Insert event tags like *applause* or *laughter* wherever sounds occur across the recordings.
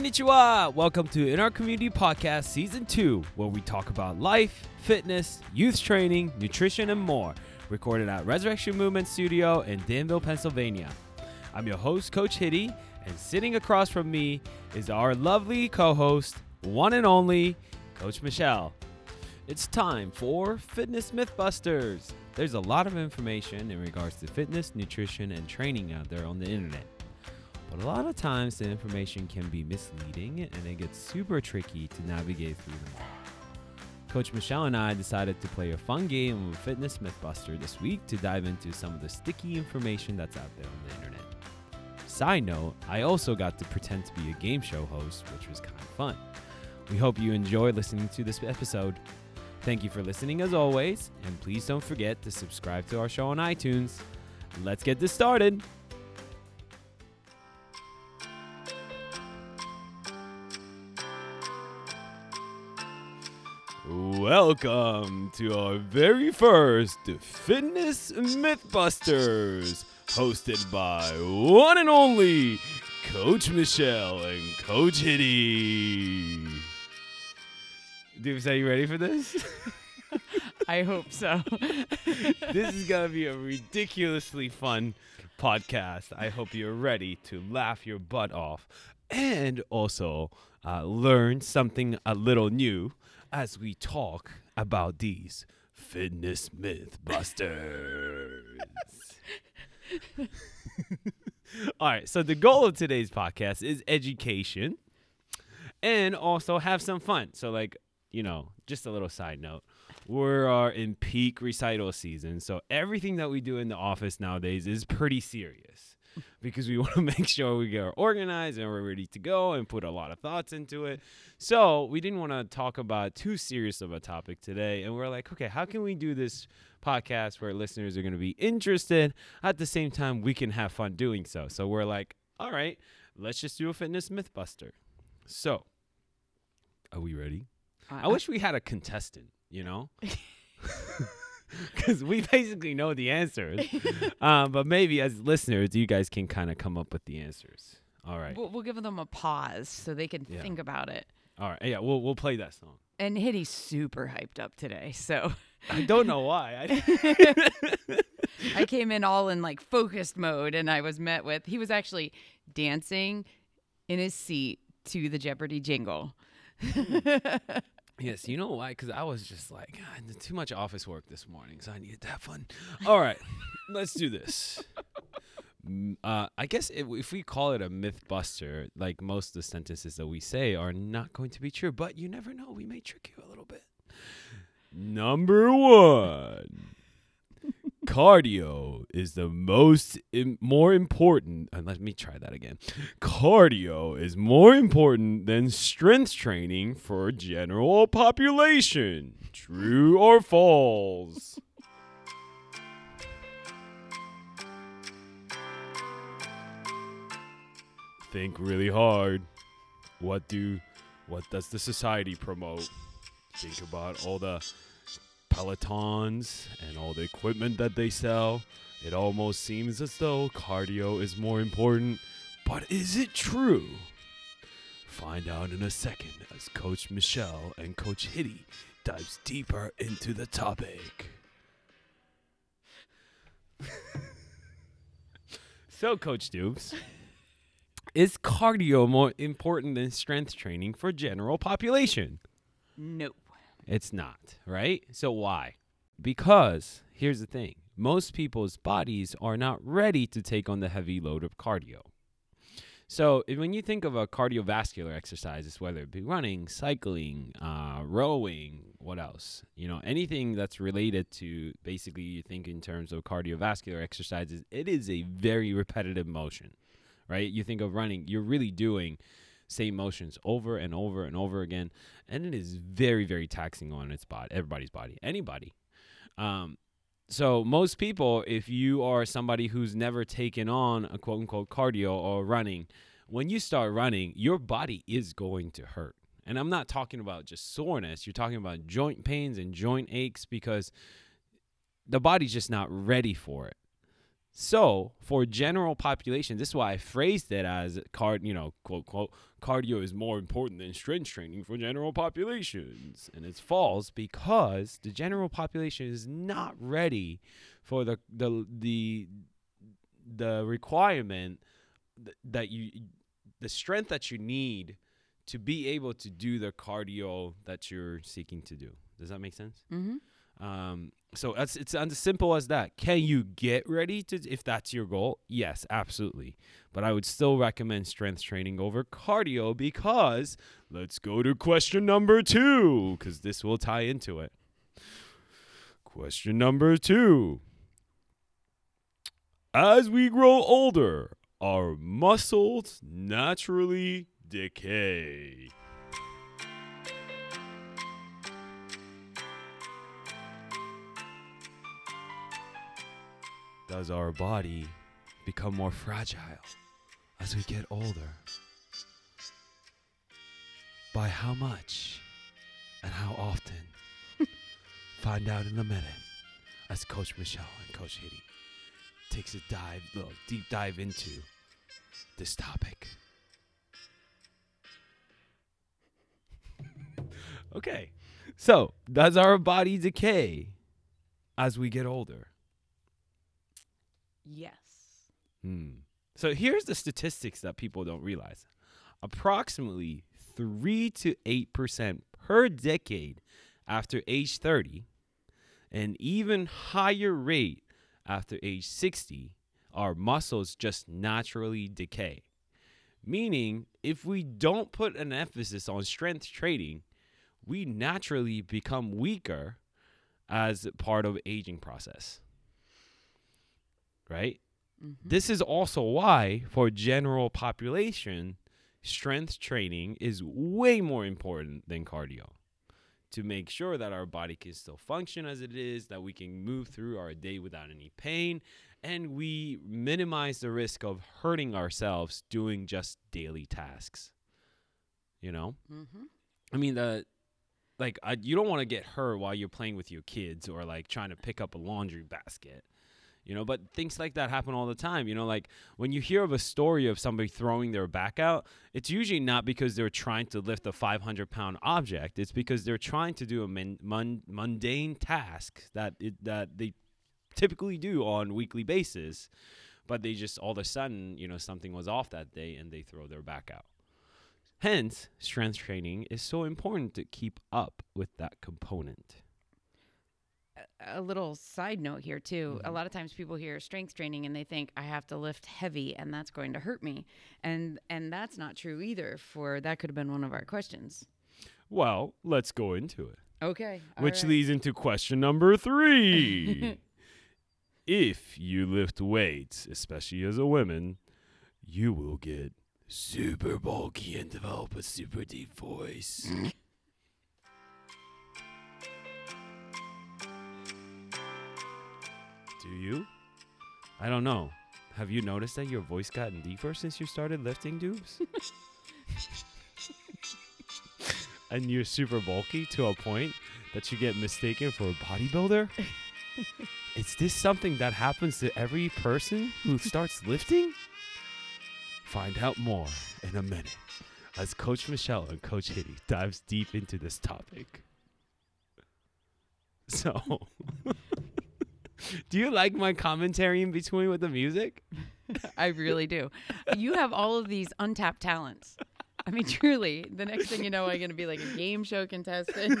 Konnichiwa! Welcome to In Our Community Podcast Season 2, where we talk about life, fitness, youth training, nutrition, and more. Recorded at Resurrection Movement Studio in Danville, Pennsylvania. I'm your host, Coach Hitty, and sitting across from me is our lovely co host, one and only, Coach Michelle. It's time for Fitness Mythbusters. There's a lot of information in regards to fitness, nutrition, and training out there on the internet. But a lot of times the information can be misleading and it gets super tricky to navigate through them all. Coach Michelle and I decided to play a fun game of Fitness Mythbuster this week to dive into some of the sticky information that's out there on the internet. Side note, I also got to pretend to be a game show host, which was kind of fun. We hope you enjoy listening to this episode. Thank you for listening as always, and please don't forget to subscribe to our show on iTunes. Let's get this started. Welcome to our very first Fitness Mythbusters, hosted by one and only Coach Michelle and Coach Hitty. Dubes, are you ready for this? *laughs* I hope so. *laughs* this is going to be a ridiculously fun podcast. I hope you're ready to laugh your butt off and also uh, learn something a little new as we talk about these fitness myth busters. *laughs* All right, so the goal of today's podcast is education and also have some fun. So, like, you know, just a little side note. We are in peak recital season, so everything that we do in the office nowadays is pretty serious because we *laughs* want to make sure we get organized and we're ready to go and put a lot of thoughts into it. So we didn't want to talk about too serious of a topic today, and we're like, okay, how can we do this podcast where listeners are going to be interested at the same time we can have fun doing so? So we're like, all right, let's just do a fitness mythbuster. So, are we ready? I wish we had a contestant, you know? *laughs* *laughs* *laughs* Because we basically know the answers. um, *laughs* but maybe as listeners, you guys can kind of come up with the answers. All right. We'll, we'll give them a pause so they can Yeah. think about it. All right. Yeah, we'll, we'll play that song. And Hitty's super hyped up today, so I don't know why. I, *laughs* I came in all in like focused mode, and I was met with he was actually dancing in his seat to the Jeopardy jingle. Yes, you know why? Because I was just like, "Ah, I did too much office work this morning, so I needed to have fun. All right, let's do this. Uh, I guess if, if we call it a myth buster, like most of the sentences that we say are not going to be true, but you never know. We may trick you a little bit. Number one. Cardio is the most Im- more important. And let me try that again. Cardio is more important than strength training for general population. True or false? Think really hard. What do what does the society promote? Think about all the pelotons and all the equipment that they sell. It almost seems as though cardio is more important, but is it true? Find out in a second as Coach Michelle and Coach Hitty dives deeper into the topic. *laughs* so, Coach Dubes, is cardio more important than strength training for general population? Nope. It's not, right? So why? Because here's the thing most people's bodies are not ready to take on the heavy load of cardio. So when you think of a cardiovascular exercises, whether it be running, cycling, uh, rowing, what else? You know, anything that's related to basically you think in terms of cardiovascular exercises, it is a very repetitive motion, right? You think of running, you're really doing same motions over and over and over again and it is very very taxing on its body everybody's body anybody. Um, so most people if you are somebody who's never taken on a quote unquote cardio or running when you start running your body is going to hurt. And i'm not talking about just soreness you're talking about joint pains and joint aches because the body's just not ready for it So for general population, this is why I phrased it as card, you know, quote quote, cardio is more important than strength training for general populations. And it's false because the general population is not ready for the the the the requirement th- that you the strength that you need to be able to do the cardio that you're seeking to do. Does that make sense? Mm-hmm. Um, so it's it's as simple as that. Can you get ready to if that's your goal? Yes, absolutely. But I would still recommend strength training over cardio because let's go to question number 2 cuz this will tie into it. Question number 2. As we grow older, our muscles naturally decay. Does our body become more fragile as we get older? By how much and how often? *laughs* Find out in a minute as Coach Michelle and Coach Hitty takes a dive, little deep dive into this topic. *laughs* okay, so does our body decay as we get older? Yes. Hmm. So here's the statistics that people don't realize. Approximately 3 to 8% per decade after age 30, an even higher rate after age 60, our muscles just naturally decay. Meaning, if we don't put an emphasis on strength training, we naturally become weaker as part of aging process. Right? This is also why, for general population, strength training is way more important than cardio to make sure that our body can still function as it is, that we can move through our day without any pain, and we minimize the risk of hurting ourselves doing just daily tasks. You know? Mm-hmm. I mean, the like I, you don't want to get hurt while you're playing with your kids or like trying to pick up a laundry basket. You know, but things like that happen all the time. You know, like when you hear of a story of somebody throwing their back out, it's usually not because they're trying to lift a 500 pound object. It's because they're trying to do a mun- mun- mundane task that it, that they typically do on a weekly basis, but they just all of a sudden, you know, something was off that day and they throw their back out. Hence, strength training is so important to keep up with that component. A little side note here too. A Mhm. lot of times people hear strength training and they think I have to lift heavy and that's going to hurt me. And and that's not true either. For that could have been one of our questions. Well, let's go into it. Okay. Which right. leads into question number three. *laughs* if you lift weights, especially as a woman, you will get super bulky and develop a super deep voice. *laughs* Do you? I don't know. Have you noticed that your voice gotten deeper since you started lifting dubs? *laughs* and you're super bulky to a point that you get mistaken for a bodybuilder? *laughs* Is this something that happens to every person who starts lifting? Find out more in a minute as Coach Michelle and Coach Hitty dives deep into this topic. So, *laughs* do you like my commentary in between with the music? *laughs* I really do. You have all of these untapped talents. I mean, truly, the next thing you know, I'm going to be like a game show contestant.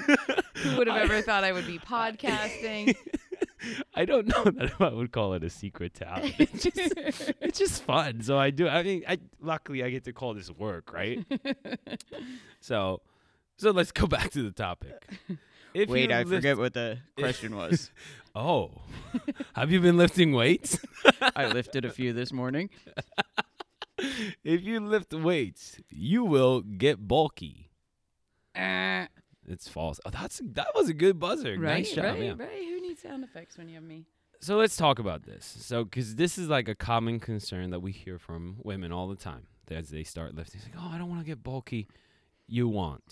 Who would have I- ever thought I would be podcasting? *laughs* I don't know that I would call it a secret talent. It's just, it's just fun. So I do. I mean, I luckily I get to call this work, right? *laughs* so, so let's go back to the topic. If Wait, I lift- forget what the question was. *laughs* Oh, *laughs* have you been lifting weights? *laughs* I lifted a few this morning. if you lift weights, you will get bulky. Uh, It's false. Oh, that's that was a good buzzer. right, nice job. right, yeah. right. Who needs sound effects when you have me? So let's talk about this. So, because this is like a common concern that we hear from women all the time as they start lifting. It's like, oh, I don't want to get bulky. You want.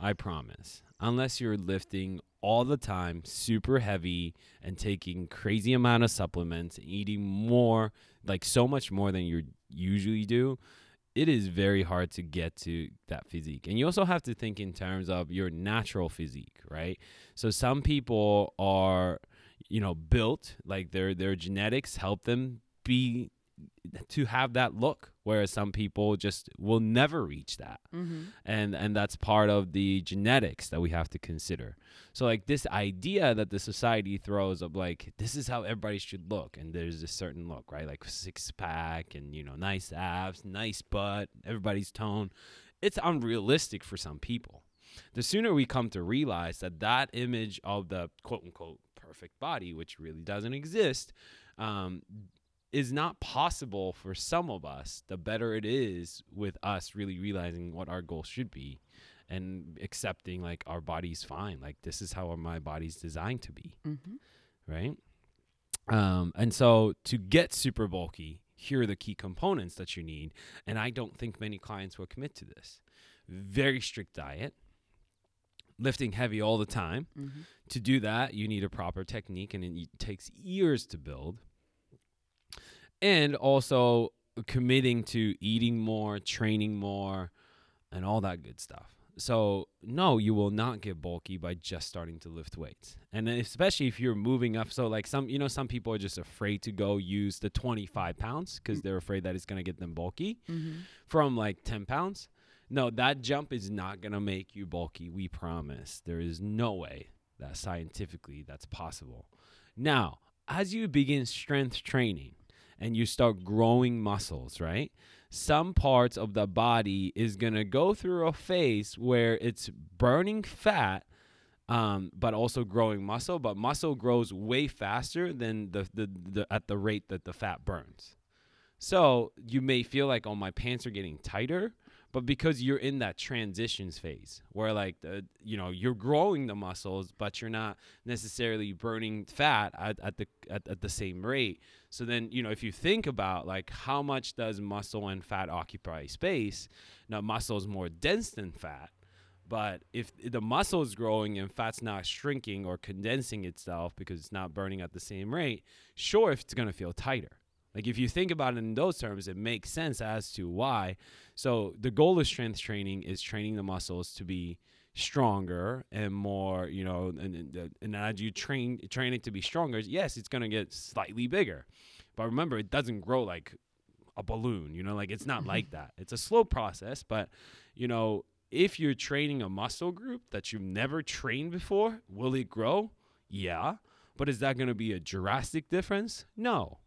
I promise. Unless you're lifting all the time, super heavy, and taking crazy amount of supplements, and eating more, like so much more than you usually do, it is very hard to get to that physique. And you also have to think in terms of your natural physique, right? So some people are, you know, built like their their genetics help them be to have that look whereas some people just will never reach that. Mm-hmm. and and that's part of the genetics that we have to consider. So like this idea that the society throws of like this is how everybody should look and there's a certain look right? Like six pack and you know nice abs nice butt everybody's tone. It's unrealistic for some people. The sooner we come to realize that that image of the quote unquote perfect body which really doesn't exist um, is not possible for some of us, the better it is with us really realizing what our goal should be and accepting like our body's fine. Like this is how my body's designed to be, Mm-hmm. right? Um, and so to get super bulky, here are the key components that you need. And I don't think many clients will commit to this. Very strict diet, lifting heavy all the time. Mm-hmm. To do that, you need a proper technique, and it takes years to build. And also committing to eating more, training more, and all that good stuff. So, no, you will not get bulky by just starting to lift weights. And especially if you're moving up. So, like some, you know, some people are just afraid to go use the 25 pounds because they're afraid that it's going to get them bulky Mm-hmm. from like 10 pounds. No, that jump is not going to make you bulky. We promise. There is no way that scientifically that's possible. Now, as you begin strength training and you start growing muscles, right? Some parts of the body is going to go through a phase where it's burning fat um, but also growing muscle, but muscle grows way faster than the, the, the at the rate that the fat burns. So you may feel like, oh, my pants are getting tighter, but because you're in that transitions phase where like the you know you're growing the muscles, but you're not necessarily burning fat at, at the at, at the same rate. So then you know if you think about like how much does muscle and fat occupy space? Now muscle is more dense than fat. But if the muscle is growing and fat's not shrinking or condensing itself because it's not burning at the same rate, sure, if it's going to feel tighter. Like if you think about it in those terms, it makes sense as to why. So the goal of strength training is training the muscles to be stronger and more, you know, and, and, and as you train train it to be stronger, yes, it's gonna get slightly bigger. But remember, it doesn't grow like a balloon, you know, like it's not like *laughs* that. It's a slow process, but you know, if you're training a muscle group that you've never trained before, will it grow? Yeah. But is that going to be a drastic difference? No.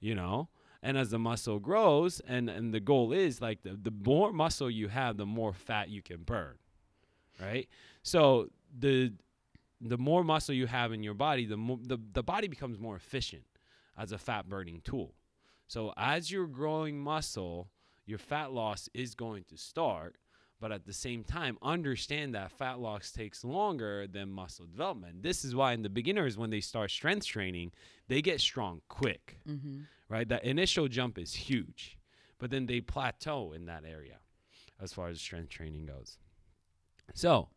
You know? And as the muscle grows, and, and the goal is like the, the more muscle you have, the more fat you can burn. Right? So the the more muscle you have in your body, the more the, the body becomes more efficient as a fat burning tool. So as you're growing muscle, your fat loss is going to start, but at the same time, understand that fat loss takes longer than muscle development. This is why in the beginners, when they start strength training, they get strong quick, Mm-hmm. right? That initial jump is huge, but then they plateau in that area as far as strength training goes. So,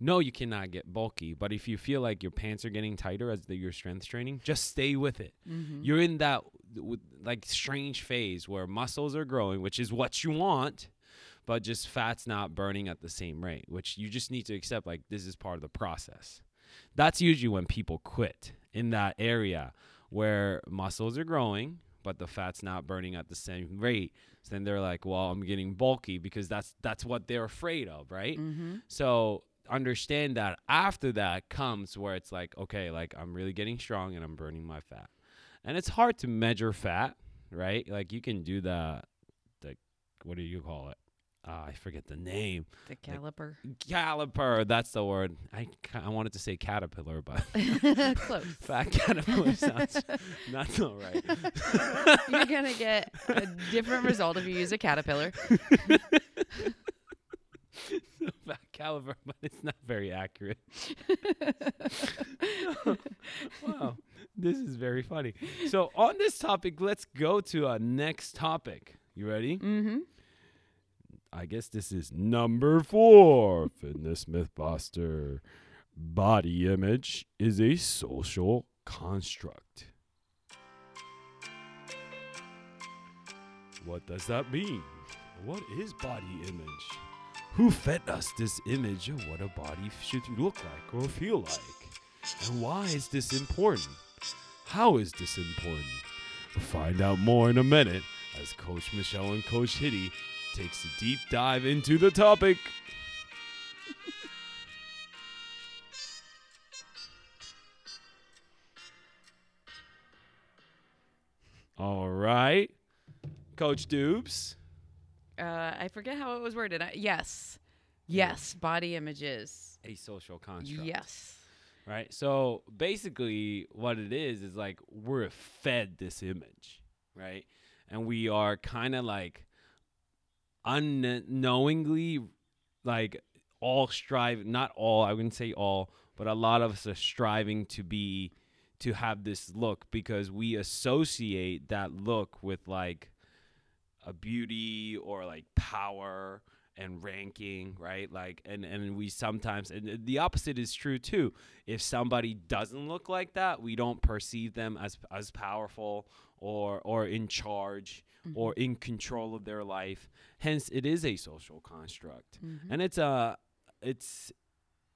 no, you cannot get bulky, but if you feel like your pants are getting tighter as the, your strength training, just stay with it Mm-hmm. you're in that like strange phase where muscles are growing, which is what you want, but just fat's not burning at the same rate, which you just need to accept like this is part of the process. That's usually when people quit in that area where muscles are growing, but the fat's not burning at the same rate. So then they're like, "Well, I'm getting bulky because that's that's what they're afraid of, right?" Mm-hmm. So understand that after that comes where it's like, okay, like I'm really getting strong and I'm burning my fat. And it's hard to measure fat, right? Like you can do the the what do you call it? Uh, I forget the name. The caliper. Caliper, that's the word. I I wanted to say caterpillar, but *laughs* Close. *laughs* fat caterpillar sounds *laughs* not so right. You're gonna get a different result if you use a caterpillar. fat caliper, but it's not very accurate. wow, this is very funny. So on this topic, let's go to our next topic. You ready? Mm-hmm. I guess this is number four. Fitness Myth, Mythbuster. Body image is a social construct. What does that mean? What is body image? Who fed us this image of what a body should look like or feel like? And why is this important? How is this important? We'll find out more in a minute as Coach Michelle and Coach Hitty takes a deep dive into the topic. All right. Coach Dubes. Uh, I forget how it was worded. I, yes, yes, body images. A social construct. Yes. Right. So basically, what it is is like we're fed this image, right? And we are kind of like unknowingly, like all strive, not all, I wouldn't say all, but a lot of us are striving to be, to have this look because we associate that look with like a beauty or like power and ranking, right? Like, and and we sometimes, and the opposite is true too. If somebody doesn't look like that, we don't perceive them as as powerful or or in charge or mm-hmm. in control of their life. Hence, it is a social construct, mm-hmm. and it's a it's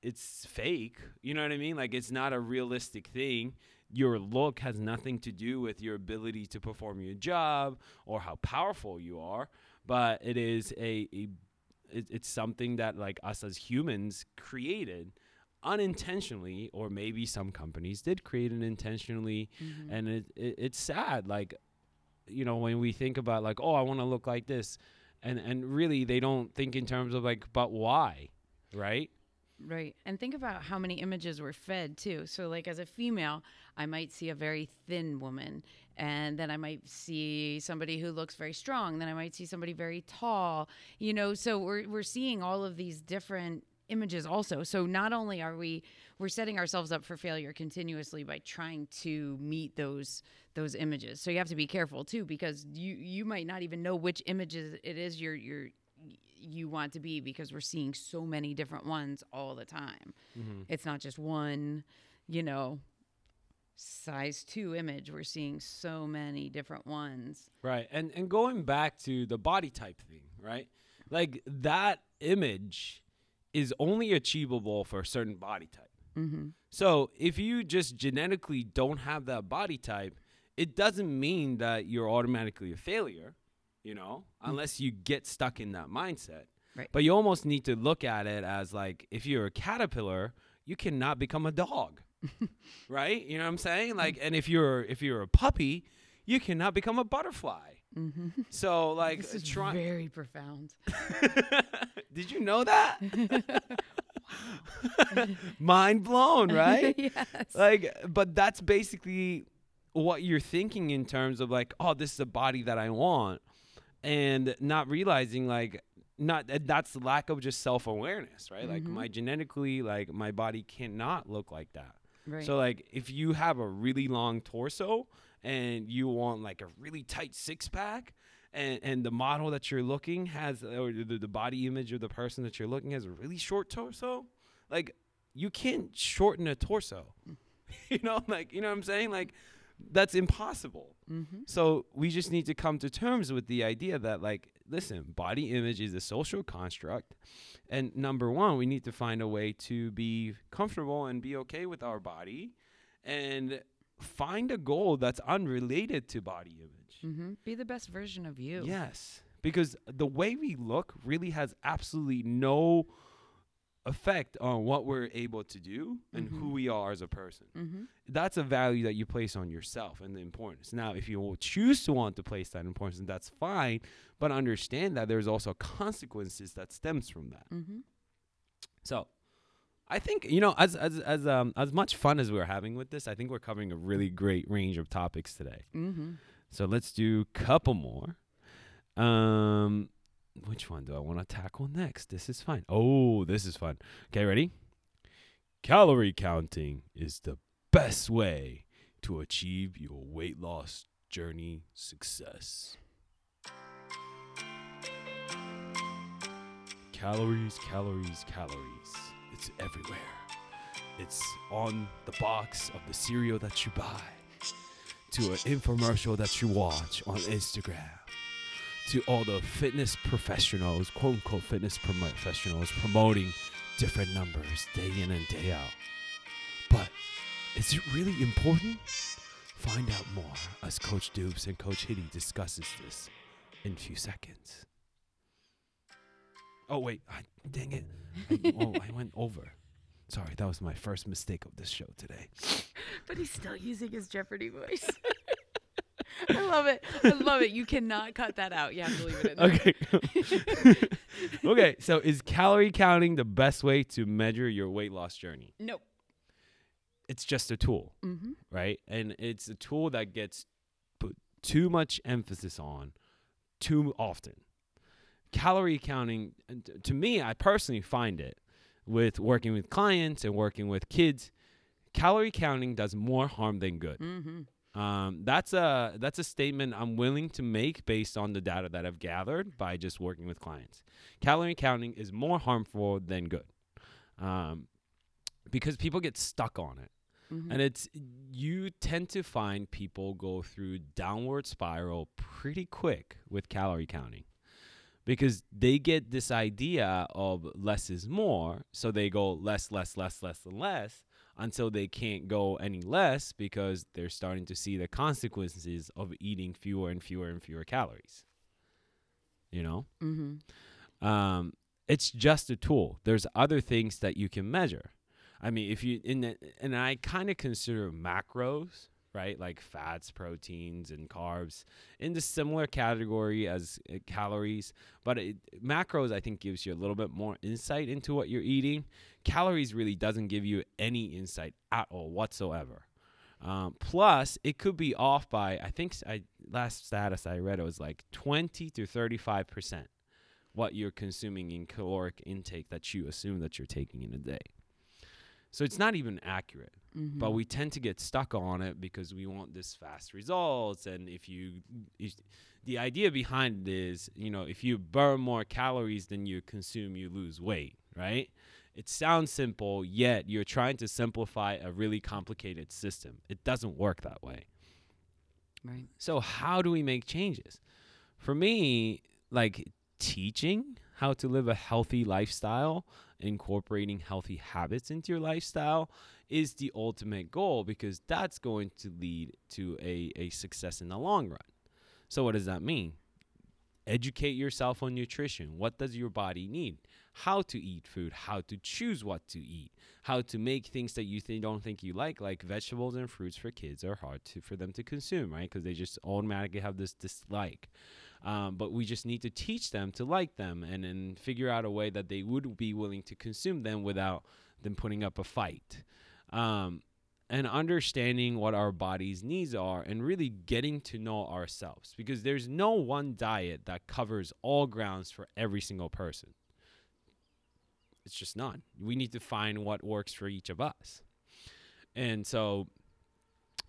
it's fake. You know what I mean? Like, it's not a realistic thing. Your look has nothing to do with your ability to perform your job or how powerful you are, but it is a, a it, it's something that like us as humans created unintentionally or maybe some companies did create it intentionally Mm-hmm. and it, it it's sad like you know when we think about like oh i want to look like this and and really they don't think in terms of like but why right Right. And think about how many images were fed too. So like as a female, I might see a very thin woman and then I might see somebody who looks very strong, then I might see somebody very tall. You know, so we're we're seeing all of these different images also. So not only are we we're setting ourselves up for failure continuously by trying to meet those those images. So you have to be careful too because you you might not even know which images it is you're you're you want to be because we're seeing so many different ones all the time. Mm-hmm. It's not just one, you know, size 2 image. We're seeing so many different ones. Right. And and going back to the body type thing, right? Like that image is only achievable for a certain body type. Mm-hmm. So if you just genetically don't have that body type, it doesn't mean that you're automatically a failure, you know, unless you get stuck in that mindset. Right. But you almost need to look at it as like if you're a caterpillar, you cannot become a dog. *laughs* right? You know what I'm saying? Like and if you're if you're a puppy, you cannot become a butterfly. Mm-hmm. So like This is try- very profound. *laughs* Did you know that? *laughs* *laughs* Mind blown, right? *laughs* yes. like but that's basically what you're thinking in terms of like oh this is a body that i want and not realizing like not that- that's lack of just self-awareness right like Mhm. my genetically like my body cannot look like that right. so like if you have a really long torso and you want like a really tight six pack and, and the model that you're looking has or the, the body image of the person that you're looking has a really short torso. Like you can't shorten a torso. *laughs* You know like you know what i'm saying? Like that's impossible. Mm-hmm. so we just need to come to terms with the idea that like listen body image is a social construct. And number one we need to find a way to be comfortable and be okay with our body and find a goal that's unrelated to body image Mm-hmm. Be the best version of you. yes because the way we look really has absolutely no effect on what we're able to do and Mhm. who we are as a person Mm-hmm. that's a value that you place on yourself and the importance. Now, if you will choose to want to place that importance, that's fine, but understand that there's also consequences that stems from that. Mm-hmm. So, I think you know, as as as um as much fun as we're having with this, I think we're covering a really great range of topics today. So let's do a couple more. Um, which one do I want to tackle next? This is fine. Oh, this is fun. Okay, ready? Calorie counting is the best way to achieve your weight loss journey success. Calories, calories, calories. It's everywhere. It's on the box of the cereal that you buy, to an infomercial that you watch on Instagram, to all the fitness professionals, quote unquote fitness professionals, promoting different numbers day in and day out. But is it really important? Find out more as Coach Dubes and Coach Hitty discusses this in a few seconds. Oh wait, I, dang it! I, oh, I *laughs* went over. Sorry, that was my first mistake of this show today. *laughs* But he's still using his Jeopardy voice. *laughs* I love it. I love it. You cannot cut that out. You have to leave it in there. Okay. *laughs* okay, so is calorie counting the best way to measure your weight loss journey? Nope. It's just a tool, Mm-hmm. right? And it's a tool that gets put too much emphasis on too often. Calorie counting, to me, I personally find it with working with clients and working with kids, calorie counting does more harm than good. Mm-hmm. Um, that's a that's a statement I'm willing to make based on the data that I've gathered by just working with clients. Calorie counting is more harmful than good, um, because people get stuck on it, Mm-hmm. and it's you tend to find people go through downward spiral pretty quick with calorie counting, because they get this idea of less is more, so they go less, less, less, less, and less until they can't go any less because they're starting to see the consequences of eating fewer and fewer and fewer calories. You know? Mm-hmm. Um, it's just a tool. There's other things that you can measure. I mean, if you in the, and I kind of consider macros, right? Like fats, proteins, and carbs in the similar category as uh, calories, but it, macros I think gives you a little bit more insight into what you're eating. Calories really doesn't give you any insight at all whatsoever. Um, plus, it could be off by I think I last status I read it was like 20 to 35 percent what you're consuming in caloric intake that you assume that you're taking in a day. So it's not even accurate, Mm-hmm. but we tend to get stuck on it because we want this fast results. And if you, if, the idea behind it is, you know, if you burn more calories than you consume, you lose weight, right? It sounds simple, yet you're trying to simplify a really complicated system. It doesn't work that way. right. So how do we make changes? For me, like teaching how to live a healthy lifestyle, incorporating healthy habits into your lifestyle is the ultimate goal because that's going to lead to a, a success in the long run. So what does that mean? Educate yourself on nutrition. What does your body need? How to eat food, how to choose what to eat, how to make things that you think don't think you like, like vegetables and fruits for kids are hard to for them to consume, right? Because they just automatically have this dislike. Um, but we just need to teach them to like them and and figure out a way that they would be willing to consume them without them putting up a fight. Um, and understanding what our body's needs are and really getting to know ourselves because there's no one diet that covers all grounds for every single person. It's just not. We need to find what works for each of us. And so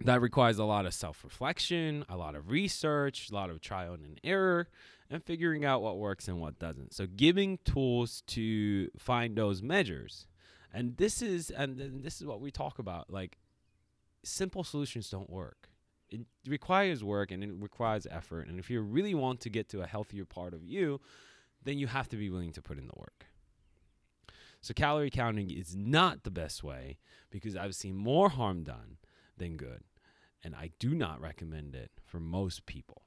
that requires a lot of self reflection, a lot of research, a lot of trial and error, and figuring out what works and what doesn't. So giving tools to find those measures. And this is and this is what we talk about. Like simple solutions don't work. It requires work and it requires effort. And if you really want to get to a healthier part of you, then you have to be willing to put in the work. So calorie counting is not the best way because I've seen more harm done than good. And I do not recommend it for most people.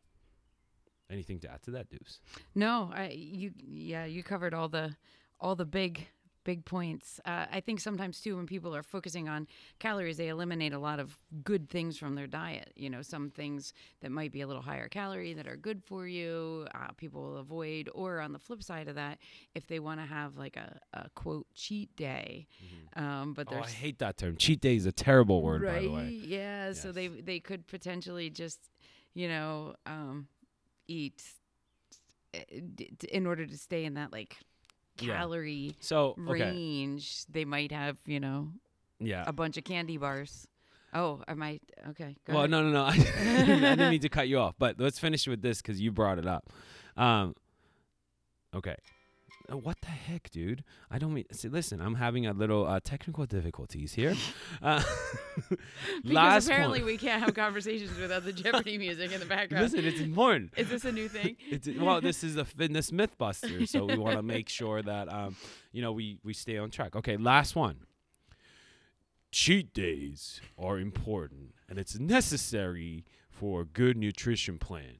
Anything to add to that, Deuce? No, I you yeah you covered all the all the big big points. Uh, I think sometimes too when people are focusing on calories, they eliminate a lot of good things from their diet. You know, some things that might be a little higher calorie that are good for you, uh, people will avoid. Or on the flip side of that, if they want to have like a, a quote cheat day, um, but Oh, there's I hate that term. Cheat day is a terrible word, right? by the way. Yeah, so they they could potentially just, you know, um, eat d- in order to stay in that like Yeah. calorie So, okay. range. They might have, you know, Yeah. a bunch of candy bars. Oh, I might. Okay. Go well, ahead. no, no, no. *laughs* I didn't mean to cut you off, but let's finish with this because you brought it up. Um, okay. Uh, What the heck, dude? I don't mean. See, listen, I'm having a little uh, technical difficulties here. *laughs* Uh, Because last apparently point. we can't have conversations without the Jeopardy *laughs* music in the background. Listen, it's important. *laughs* Is this a new thing? It's well, this is a fitness mythbuster, so we want to make sure that um, you know, we we stay on track. Okay, last one. Cheat days are important, and it's necessary for a good nutrition plan.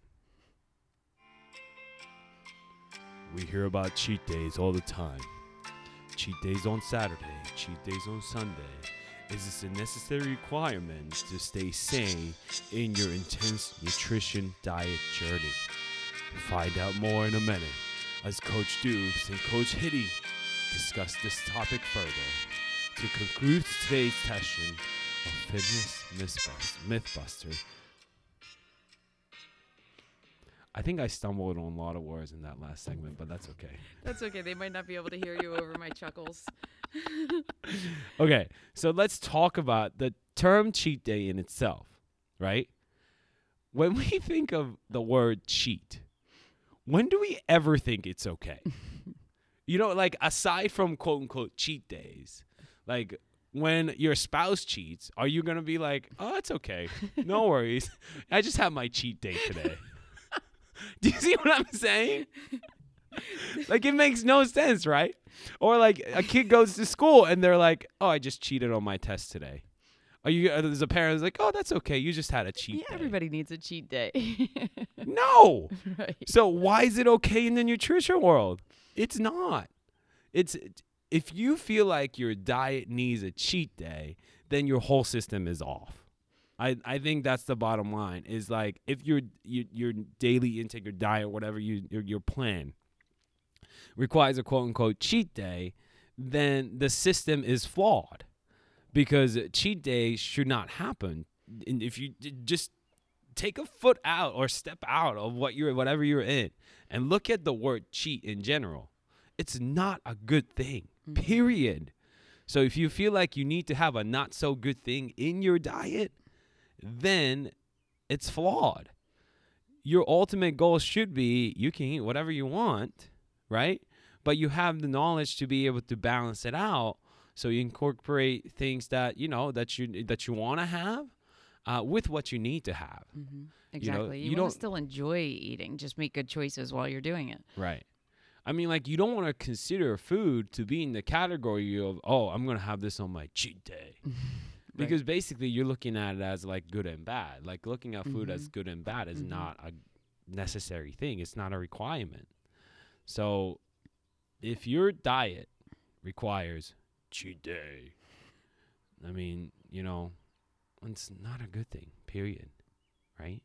We hear about cheat days all the time. Cheat days on Saturday, cheat days on Sunday. Is this a necessary requirement to stay sane in your intense nutrition diet journey? Find out more in a minute as Coach Dubes and Coach Hitty discuss this topic further to conclude today's session of Fitness Mythbus- Mythbuster. I think I stumbled on a lot of words in that last segment, but that's okay. *laughs* That's okay. They might not be able to hear you over my chuckles. *laughs* Okay, so let's talk about the term cheat day in itself, right? When we *laughs* think of the word cheat, when do we ever think it's okay? you know, like aside from quote unquote cheat days, like when your spouse cheats, are you going to be like, oh, it's okay. No worries. I just had my cheat day today. *laughs* do you see what I'm saying? *laughs* like it makes no sense, right? Or like a kid goes to school and they're like, "Oh, I just cheated on my test today." Are you? uh, There's a parent who's like, "Oh, that's okay. You just had a cheat yeah, day." everybody needs a cheat day. *laughs* No. right. So why is it okay in the nutrition world? It's not. It's if you feel like your diet needs a cheat day, then your whole system is off. I, I think that's the bottom line. Is like if your your, your daily intake, your diet, whatever you your, your plan requires a quote unquote cheat day, then the system is flawed because cheat days should not happen. And if you just take a foot out or step out of what you're whatever you're in and look at the word cheat in general, it's not a good thing. Mm-hmm. Period. So if you feel like you need to have a not so good thing in your diet, then it's flawed. Your ultimate goal should be you can eat whatever you want, right? But you have the knowledge to be able to balance it out. So you incorporate things that you know that you that you want to have uh, with what you need to have. hmm You know, Exactly. You, you don't- still enjoy eating. Just make good choices while you're doing it. Right. I mean, like you don't want to consider food to be in the category of oh, I'm gonna have this on my cheat day, *laughs* because basically you're looking at it as like good and bad. Like looking at food as Mhm. good and bad is Mhm. not a necessary thing. It's not a requirement. So, if your diet requires cheat day, I mean, you know, it's not a good thing. Period. Right.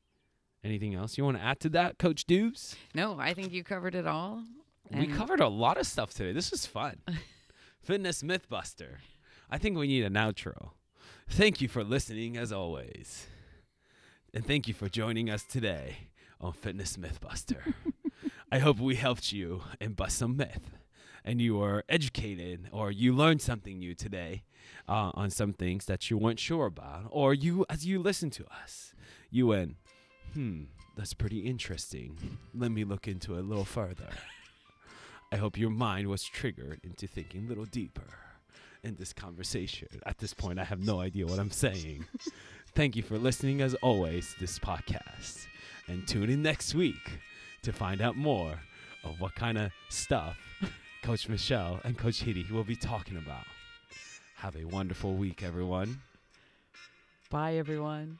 Anything else you want to add to that, Coach Dubes? No, I think you covered it all. We covered a lot of stuff today. This was fun. *laughs* Fitness Mythbuster. I think we need an outro. Thank you for listening as always. And thank you for joining us today on Fitness Mythbuster. *laughs* I hope we helped you and bust some myth and you were educated or you learned something new today uh, on some things that you weren't sure about or you as you listened to us you went hmm that's pretty interesting let me look into it a little further *laughs* I hope your mind was triggered into thinking a little deeper in this conversation. At this point, I have no idea what I'm saying. Thank you for listening, as always, to this podcast. And tune in next week to find out more of what kind of stuff *laughs* Coach Michelle and Coach Hitty will be talking about. Have a wonderful week, everyone. Bye, everyone.